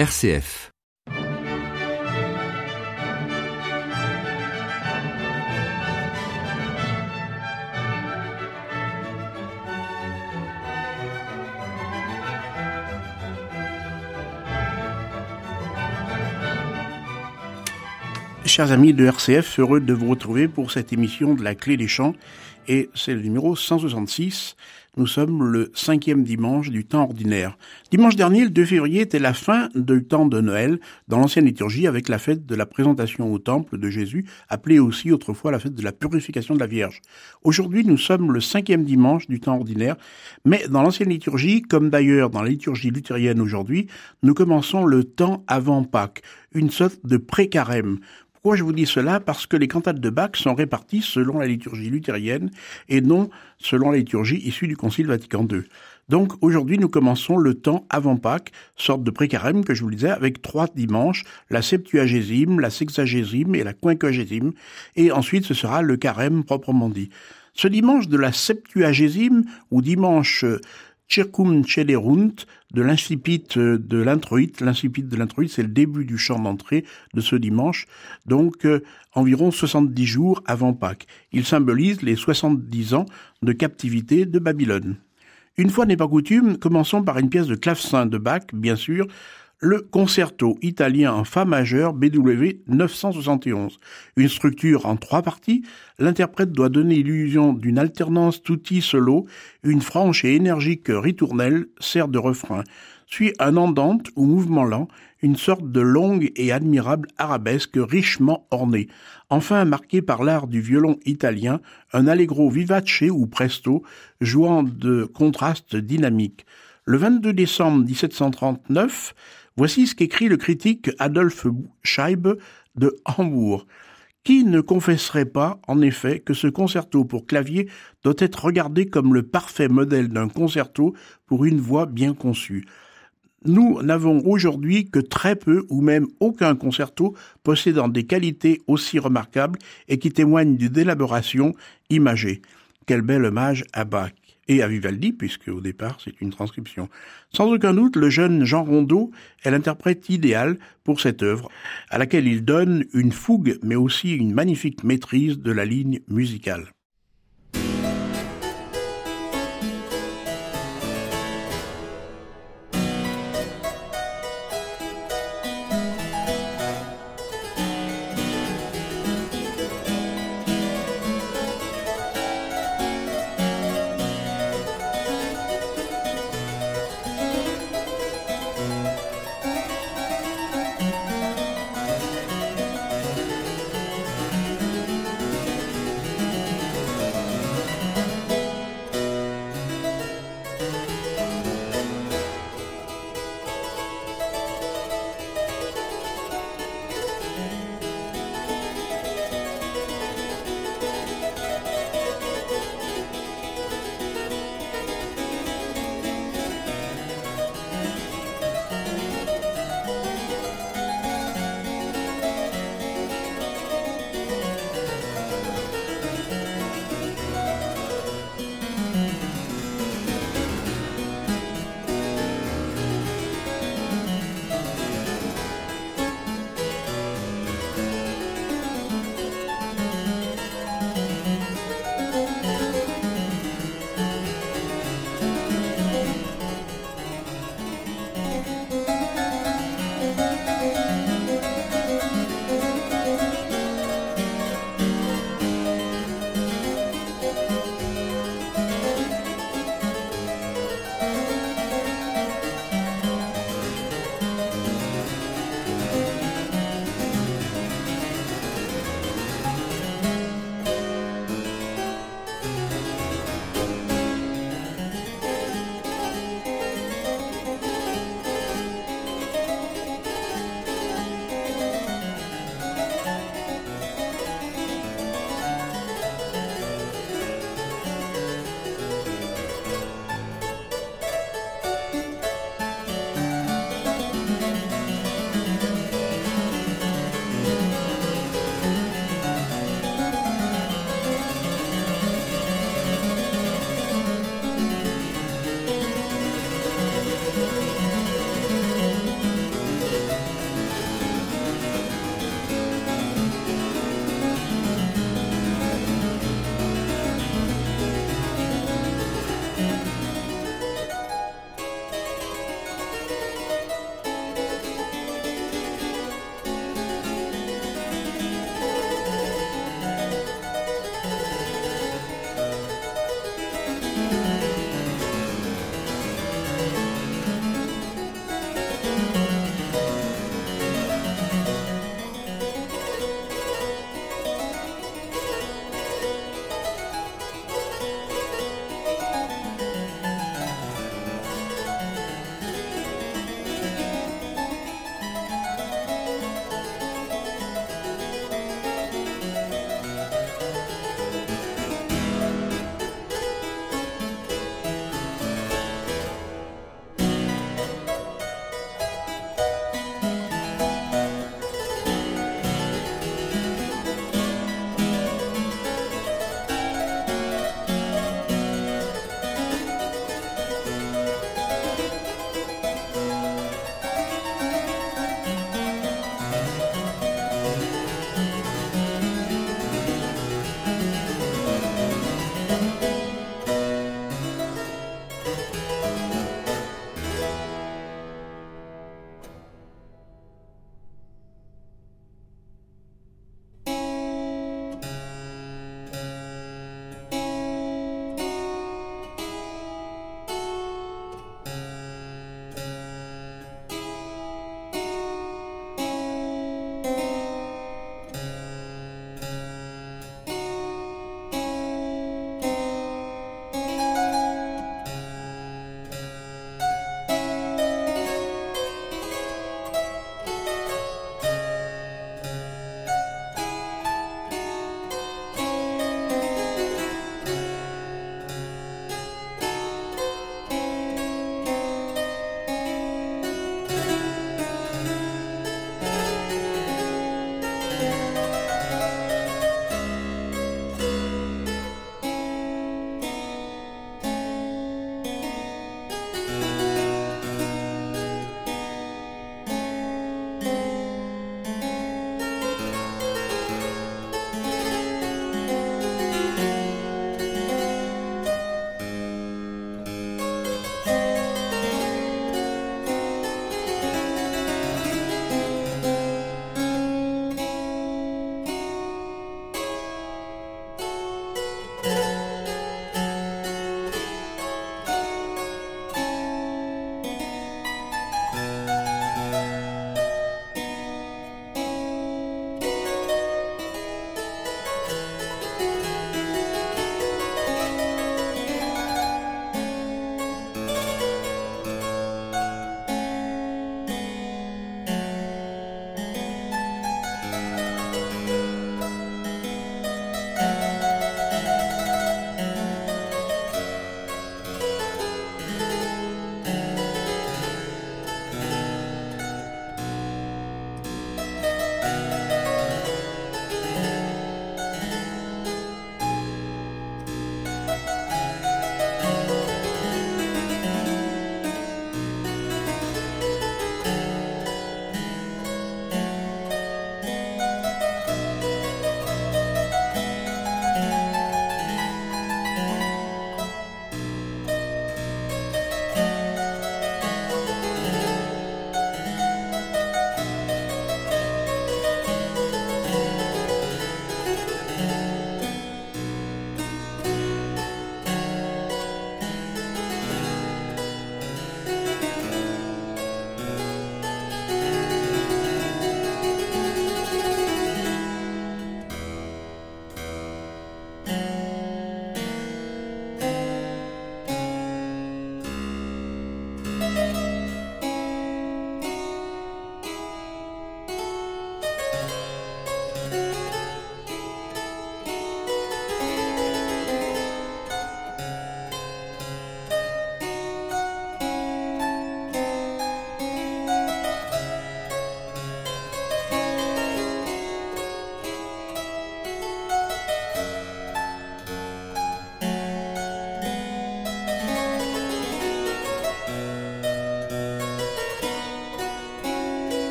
RCF. Chers amis de RCF, heureux de vous retrouver pour cette émission de la Clé des Champs, et c'est le numéro 166. Nous sommes le cinquième dimanche du temps ordinaire. Dimanche dernier, le 2 février, était la fin du temps de Noël dans l'ancienne liturgie avec la fête de la présentation au temple de Jésus, appelée aussi autrefois la fête de la purification de la Vierge. Aujourd'hui, nous sommes le cinquième dimanche du temps ordinaire, mais dans l'ancienne liturgie, comme d'ailleurs dans la liturgie luthérienne aujourd'hui, nous commençons le temps avant Pâques, une sorte de pré-carême. Pourquoi je vous dis cela? Parce que les cantates de Bach sont réparties selon la liturgie luthérienne et non selon la liturgie issue du Concile Vatican II. Donc aujourd'hui, nous commençons le temps avant Pâques, sorte de précarême que je vous disais, avec trois dimanches, la septuagésime, la sexagésime et la quinquagésime, et ensuite ce sera le carême proprement dit. Ce dimanche de la septuagésime, ou dimanche Circum de l'incipit de l'introïte. L'incipit de c'est le début du chant d'entrée de ce dimanche, donc euh, environ 70 jours avant Pâques. Il symbolise les 70 ans de captivité de Babylone. Une fois n'est pas coutume, commençons par une pièce de clavecin de Bach, bien sûr, le concerto italien en fa majeur BW 971. Une structure en trois parties, l'interprète doit donner l'illusion d'une alternance tutti solo, une franche et énergique ritournelle sert de refrain, suit un andante ou mouvement lent, une sorte de longue et admirable arabesque richement ornée. Enfin, marqué par l'art du violon italien, un allegro vivace ou presto, jouant de contrastes dynamiques. Le 22 décembre 1739, Voici ce qu'écrit le critique Adolphe Scheibe de Hambourg. Qui ne confesserait pas, en effet, que ce concerto pour clavier doit être regardé comme le parfait modèle d'un concerto pour une voix bien conçue? Nous n'avons aujourd'hui que très peu ou même aucun concerto possédant des qualités aussi remarquables et qui témoignent d'une élaboration imagée. Quel bel hommage à Bach et à Vivaldi, puisque au départ c'est une transcription. Sans aucun doute, le jeune Jean Rondeau est l'interprète idéal pour cette œuvre, à laquelle il donne une fougue mais aussi une magnifique maîtrise de la ligne musicale.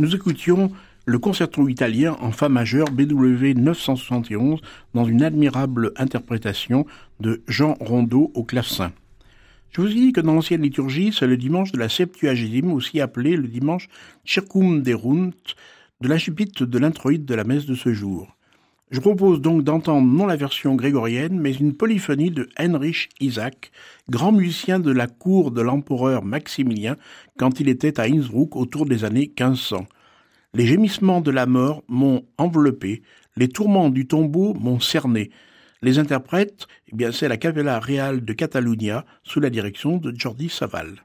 Nous écoutions le concerto italien en fa majeur BW 971 dans une admirable interprétation de Jean Rondeau au clavecin. Je vous ai dit que dans l'ancienne liturgie, c'est le dimanche de la Septuagésime, aussi appelé le dimanche Circum Derunt, de l'incipit de l'introïde de la messe de ce jour. Je propose donc d'entendre non la version grégorienne, mais une polyphonie de Heinrich Isaac, grand musicien de la cour de l'empereur Maximilien quand il était à Innsbruck autour des années 1500. Les gémissements de la mort m'ont enveloppé, les tourments du tombeau m'ont cerné. Les interprètes, eh bien, c'est la Capella Real de Catalunya sous la direction de Jordi Saval.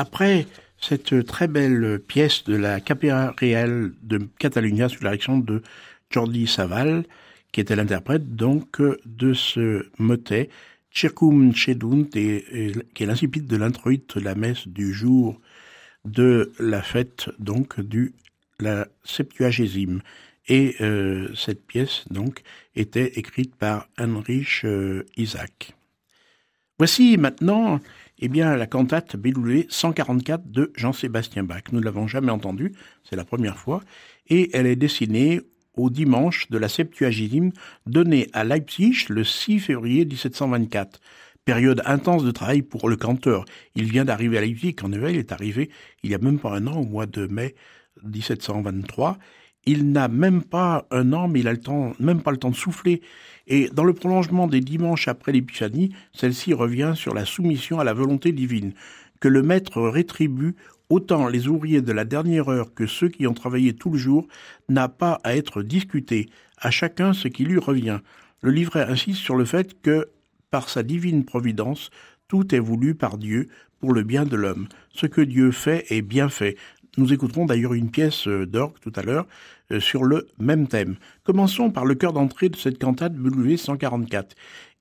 Après cette très belle pièce de la Capella Real de Catalunya sous la direction de Jordi Saval, qui était l'interprète donc de ce motet Circum Cedunt, qui est l'incipit de l'introït de la messe du jour de la fête donc du la Septuagésime. Et euh, cette pièce donc était écrite par Heinrich euh, Isaac. Voici maintenant eh bien, la cantate BW 144 de Jean-Sébastien Bach. Nous ne l'avons jamais entendue, c'est la première fois, et elle est dessinée au dimanche de la Septuagésime donnée à Leipzig le 6 février 1724. Période intense de travail pour le canteur. Il vient d'arriver à Leipzig, en effet, il est arrivé il y a même pas un an, au mois de mai 1723, il n'a même pas un an, mais il a le temps, même pas le temps de souffler. Et dans le prolongement des dimanches après l'Épiphanie, celle-ci revient sur la soumission à la volonté divine. que le maître rétribue autant les ouvriers de la dernière heure que ceux qui ont travaillé tout le jour n'a pas à être discuté, à chacun ce qui lui revient. Le livret insiste sur le fait que, par sa divine providence, tout est voulu par Dieu pour le bien de l'homme. Ce que Dieu fait est bien fait. Nous écouterons d'ailleurs une pièce d'orgue tout à l'heure euh, sur le même thème. Commençons par le cœur d'entrée de cette cantate W 144.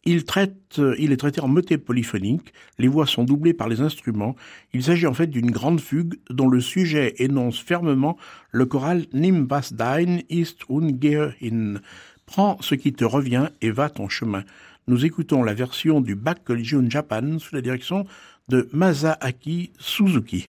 Il, traite, euh, il est traité en motet polyphonique, les voix sont doublées par les instruments. Il s'agit en fait d'une grande fugue dont le sujet énonce fermement le choral Nimm was dein ist und. Prends ce qui te revient et va ton chemin. Nous écoutons la version du Bach Collegium Japan sous la direction de Masaaki Suzuki.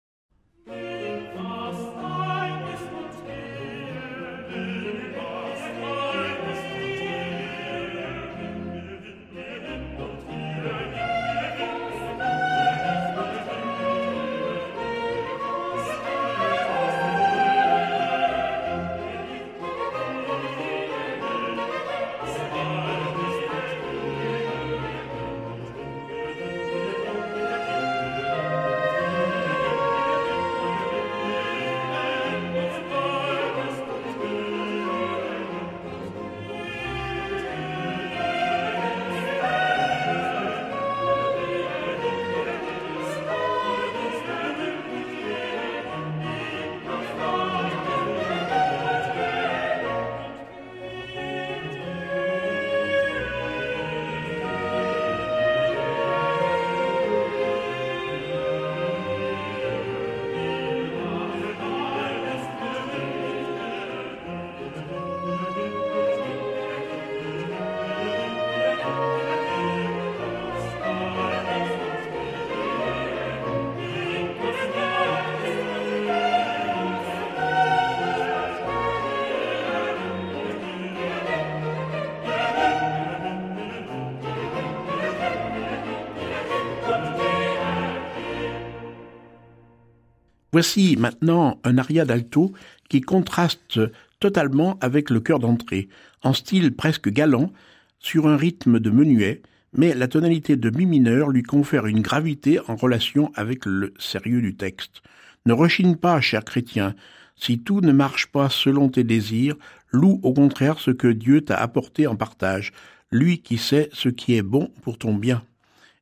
Voici maintenant un aria d'alto qui contraste totalement avec le chœur d'entrée, en style presque galant, sur un rythme de menuet, mais la tonalité de mi mineur lui confère une gravité en relation avec le sérieux du texte. Ne rechigne pas, cher chrétien, si tout ne marche pas selon tes désirs, loue au contraire ce que Dieu t'a apporté en partage, lui qui sait ce qui est bon pour ton bien.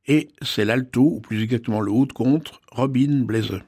Et c'est l'alto, ou plus exactement le haut de contre, Robin Blaise.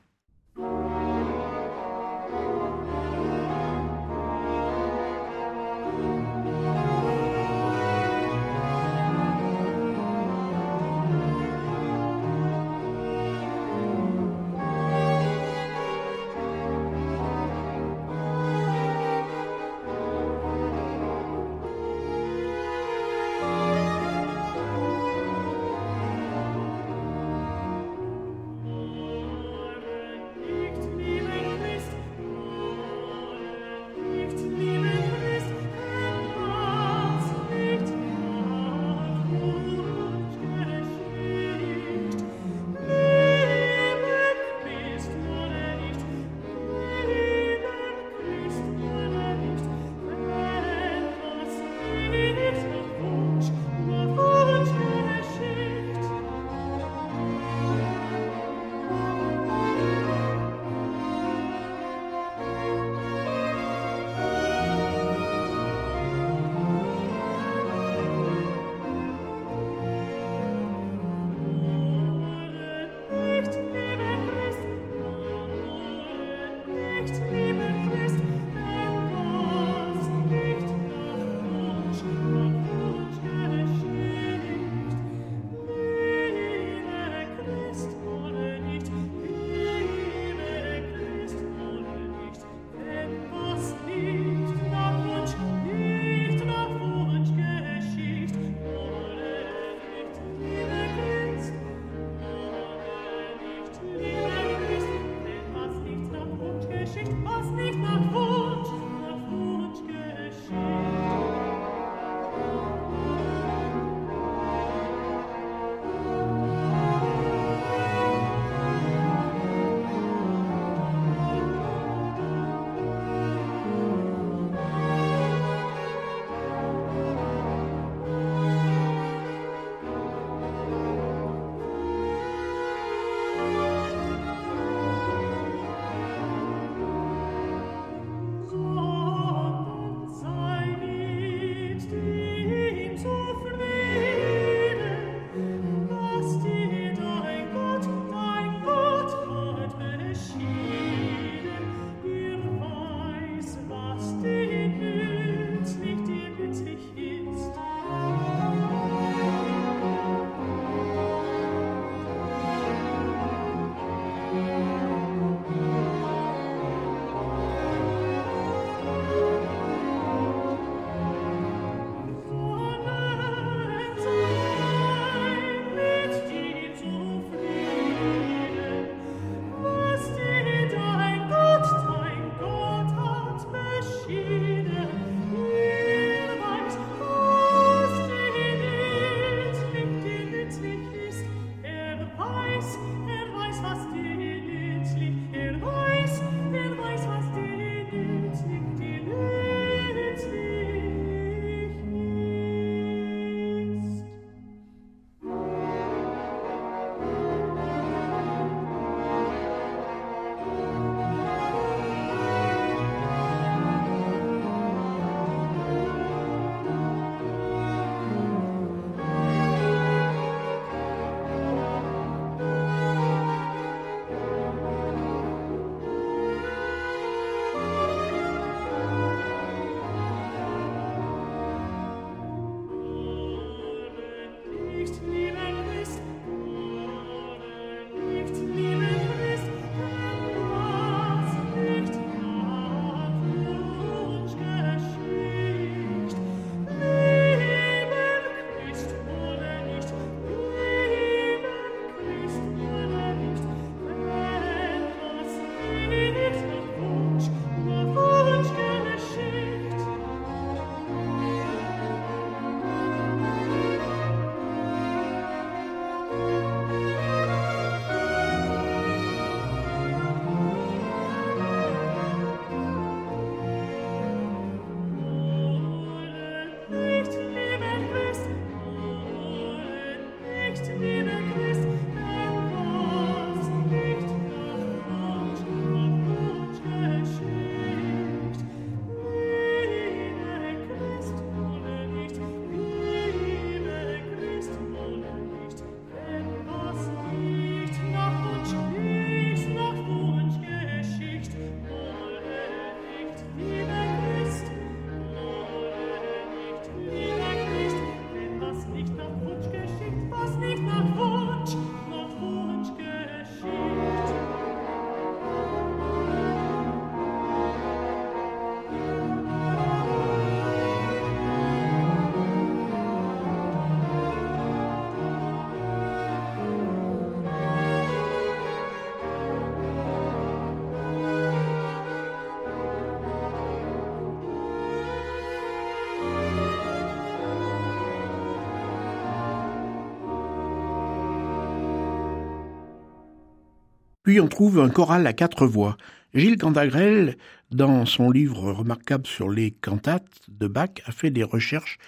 Puis on trouve un choral à quatre voix. Gilles Cantagrel, dans son livre remarquable sur les cantates de Bach, a fait des recherches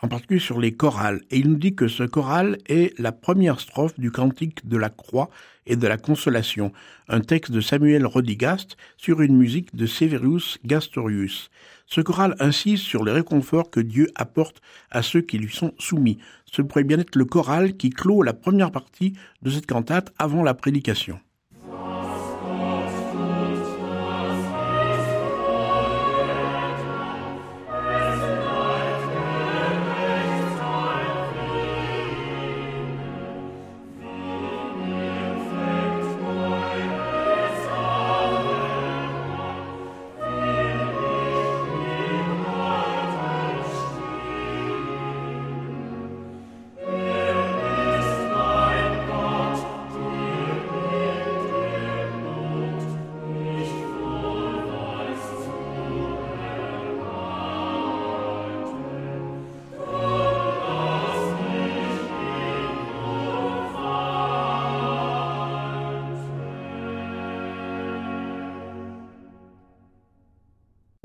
en particulier sur les chorales, et il nous dit que ce choral est la première strophe du cantique de la croix et de la consolation, un texte de Samuel Rodigast sur une musique de Severius Gastorius. Ce choral insiste sur les réconforts que Dieu apporte à ceux qui lui sont soumis. Ce pourrait bien être le choral qui clôt la première partie de cette cantate avant la prédication.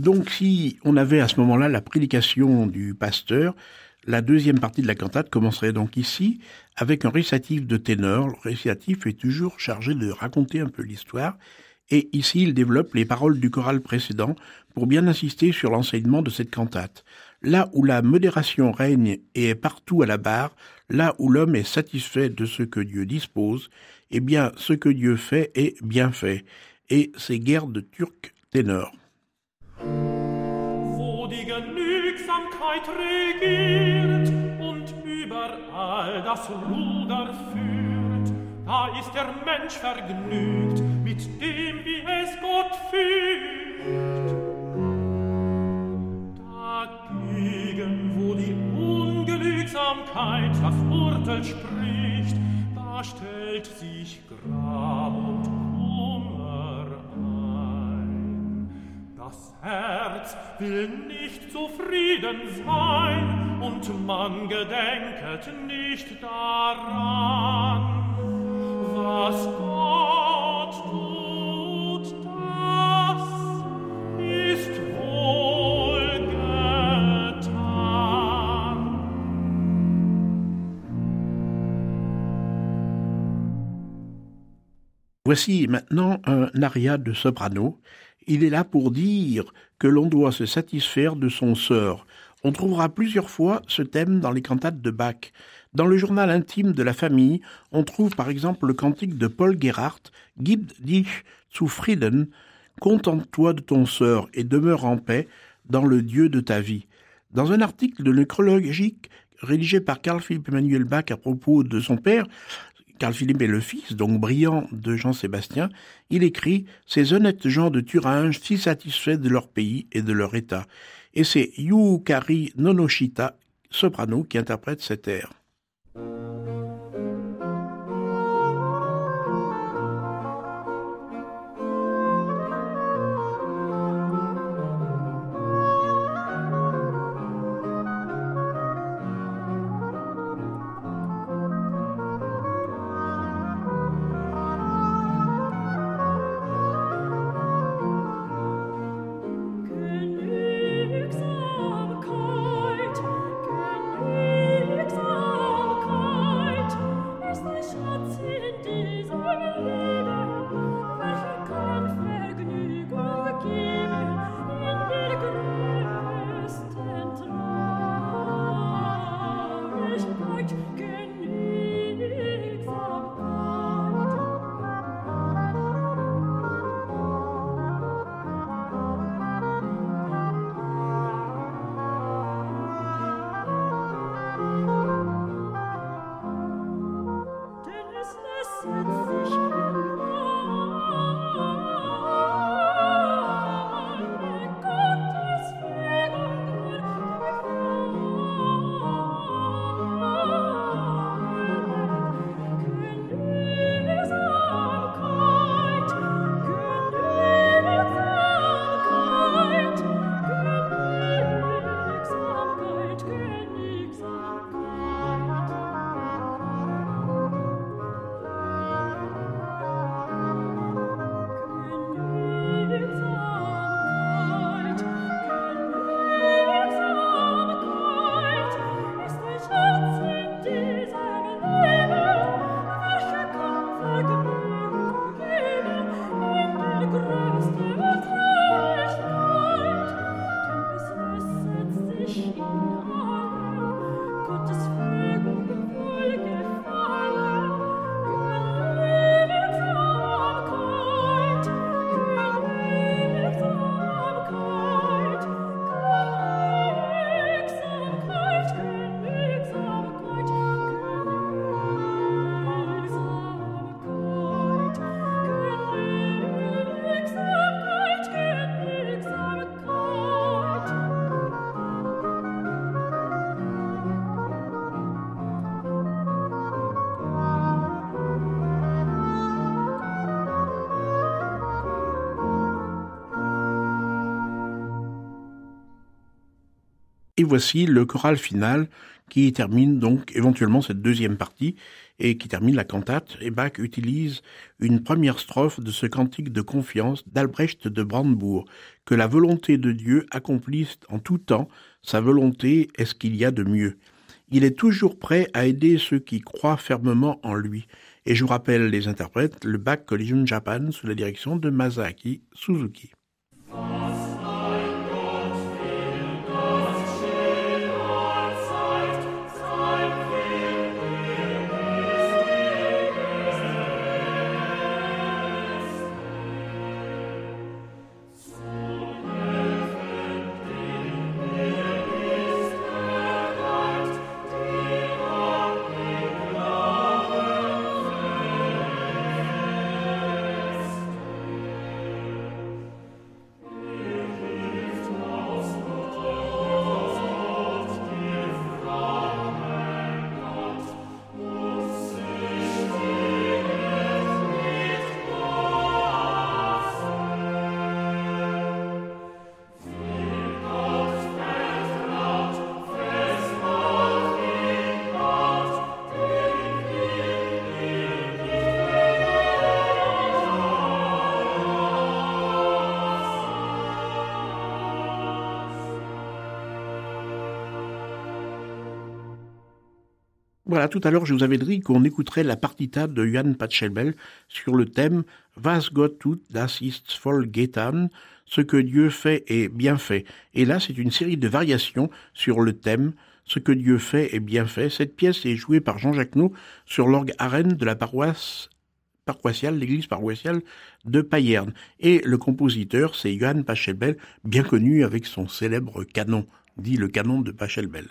Donc si on avait à ce moment-là la prédication du pasteur, la deuxième partie de la cantate commencerait donc ici avec un récitatif de ténor. Le récitatif est toujours chargé de raconter un peu l'histoire et ici il développe les paroles du choral précédent pour bien insister sur l'enseignement de cette cantate. Là où la modération règne et est partout à la barre, là où l'homme est satisfait de ce que Dieu dispose, eh bien ce que Dieu fait est bien fait. Et c'est guerre de Turc ténor. Die Genügsamkeit regiert und überall das Ruder führt, da ist der Mensch vergnügt mit dem, wie es Gott führt. Dagegen, wo die Ungenügsamkeit das Urteil spricht, da stellt sich Gram und Das Herz will nicht zufrieden sein und man gedenket nicht daran, was Gott tut, das ist wohl getan. Voici maintenant un aria de soprano il est là pour dire que l'on doit se satisfaire de son sort. On trouvera plusieurs fois ce thème dans les cantates de Bach. Dans le journal intime de la famille, on trouve par exemple le cantique de Paul Gerhardt, Gib dich zu Frieden, contente-toi de ton sort et demeure en paix dans le Dieu de ta vie. Dans un article de nécrologique rédigé par Carl Philipp Emmanuel Bach à propos de son père, Carl Philippe est le fils, donc brillant, de Jean-Sébastien, il écrit Ces honnêtes gens de Thuringe si satisfaits de leur pays et de leur état. Et c'est Yukari Nonoshita, soprano, qui interprète cet air. Et voici le choral final qui termine donc éventuellement cette deuxième partie et qui termine la cantate. Et Bach utilise une première strophe de ce cantique de confiance d'Albrecht de Brandebourg, que la volonté de Dieu accomplisse en tout temps, sa volonté est ce qu'il y a de mieux? Il est toujours prêt à aider ceux qui croient fermement en lui. Et je vous rappelle les interprètes, le Bach Collision Japan sous la direction de Masaki Suzuki. Tout à l'heure, je vous avais dit qu'on écouterait la partita de Johann Pachelbel sur le thème Was Gott tut, das ist voll getan, ce que Dieu fait est bien fait. Et là, c'est une série de variations sur le thème ce que Dieu fait est bien fait. Cette pièce est jouée par Jean Jacquenot sur l'orgue arène de la paroisse paroissiale, l'église paroissiale de Payerne. Et le compositeur, c'est Johann Pachelbel, bien connu avec son célèbre canon, dit le canon de Pachelbel.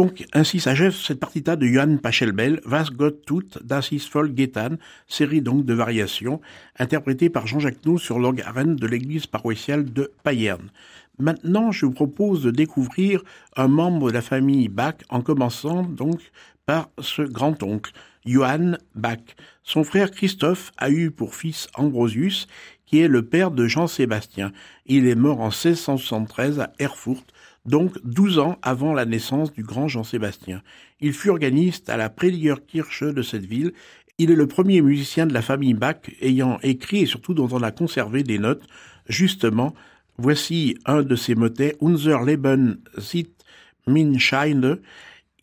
Donc, ainsi s'achève cette partita de Johann Pachelbel, Was Gott tut, das ist voll getan, série donc de variations, interprétée par Jean-Jacques Nou sur l'orgue de l'église paroissiale de Payerne. Maintenant, je vous propose de découvrir un membre de la famille Bach, en commençant donc par ce grand-oncle, Johann Bach. Son frère Christophe a eu pour fils Ambrosius, qui est le père de Jean-Sébastien. Il est mort en 1673 à Erfurt, donc douze ans avant la naissance du grand Jean-Sébastien. Il fut organiste à la Predigerkirche de cette ville. Il est le premier musicien de la famille Bach ayant écrit et surtout dont on a conservé des notes. Justement, voici un de ses motets, Unser Leben sieht min Scheine.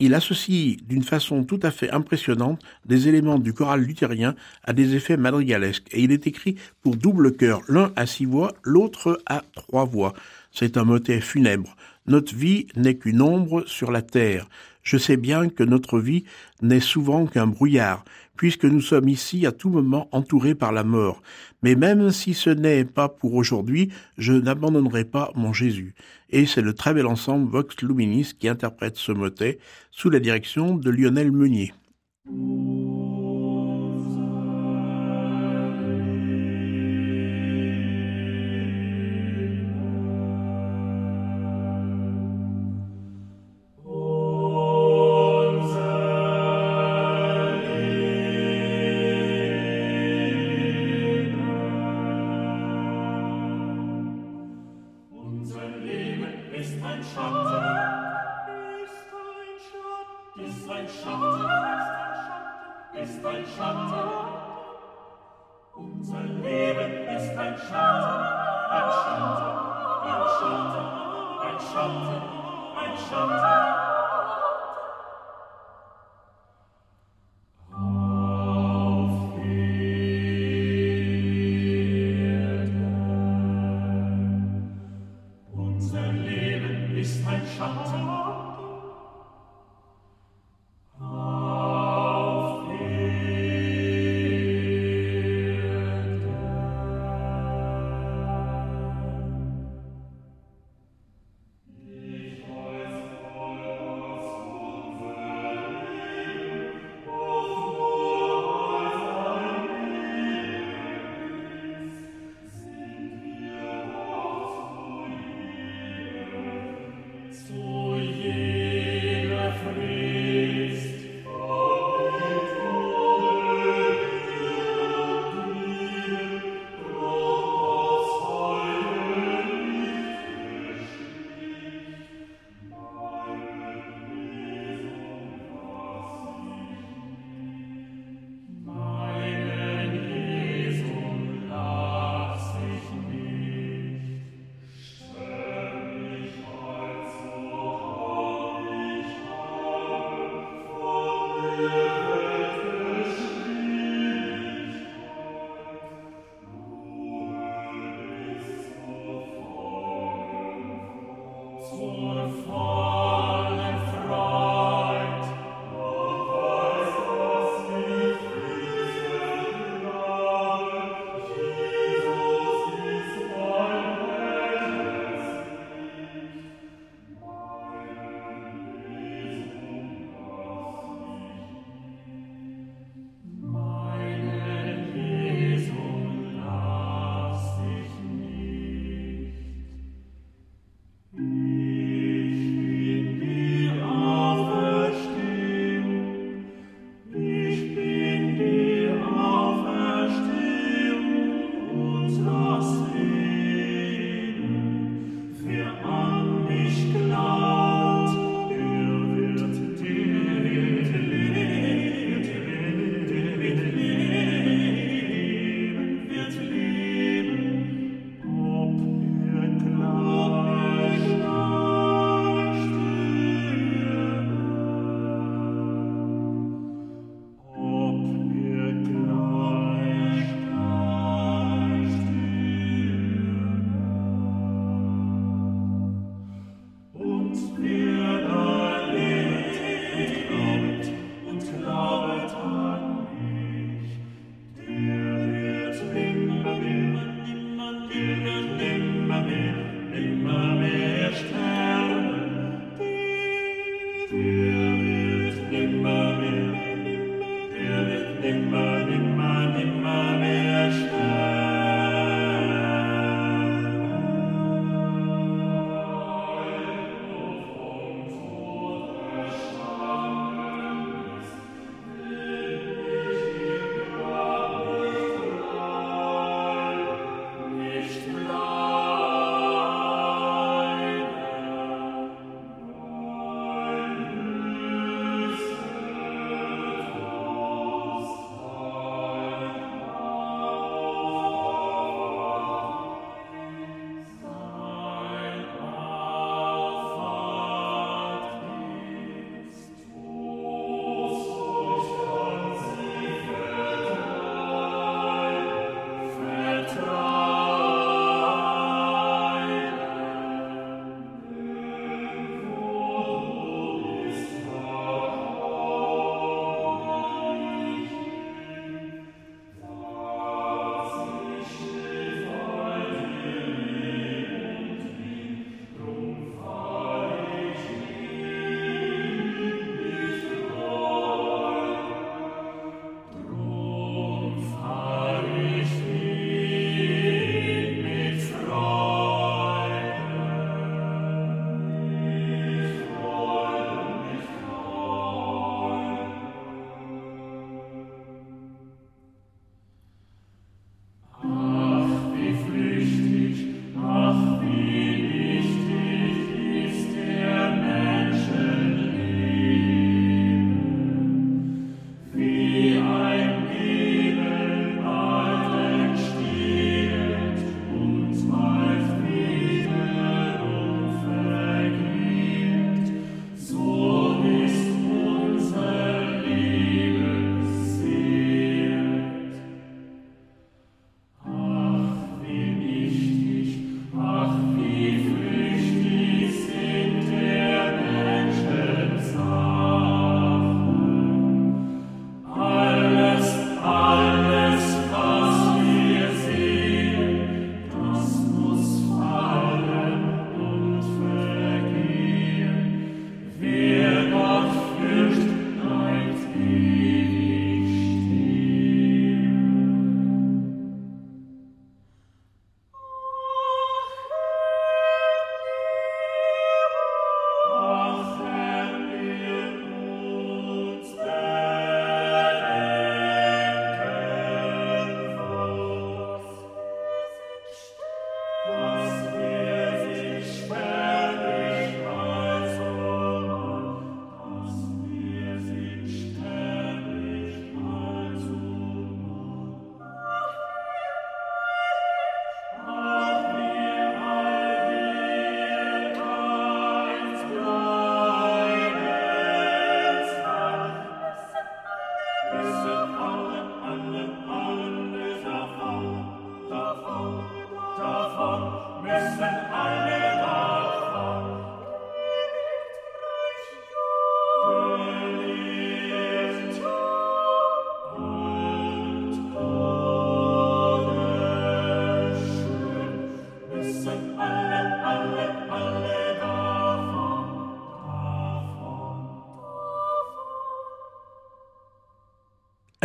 Il associe d'une façon tout à fait impressionnante des éléments du choral luthérien à des effets madrigalesques, et il est écrit pour double chœur, l'un à six voix, l'autre à trois voix. C'est un motet funèbre. Notre vie n'est qu'une ombre sur la terre. Je sais bien que notre vie n'est souvent qu'un brouillard, puisque nous sommes ici à tout moment entourés par la mort. Mais même si ce n'est pas pour aujourd'hui, je n'abandonnerai pas mon Jésus. Et c'est le très bel ensemble Vox Luminis qui interprète ce motet sous la direction de Lionel Meunier.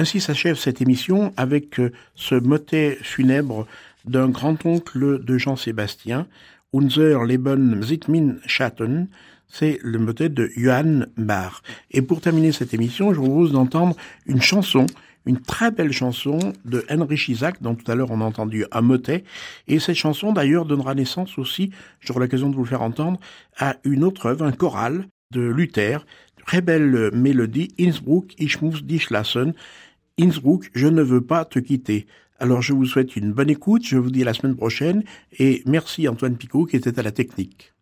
Ainsi s'achève cette émission avec euh, ce motet funèbre d'un grand-oncle de Jean-Sébastien, Unser Leben Zitmin Schatten, c'est le motet de Johann Bach. Et pour terminer cette émission, je vous propose d'entendre une chanson, une très belle chanson de Heinrich Isaac, dont tout à l'heure on a entendu un motet. Et cette chanson d'ailleurs donnera naissance aussi, j'aurai l'occasion de vous le faire entendre, à une autre œuvre, un choral de Luther, très belle mélodie, Innsbruck, Ich muss dich lassen, Innsbruck, je ne veux pas te quitter. Alors je vous souhaite une bonne écoute, je vous dis à la semaine prochaine et merci Antoine Picot qui était à la technique.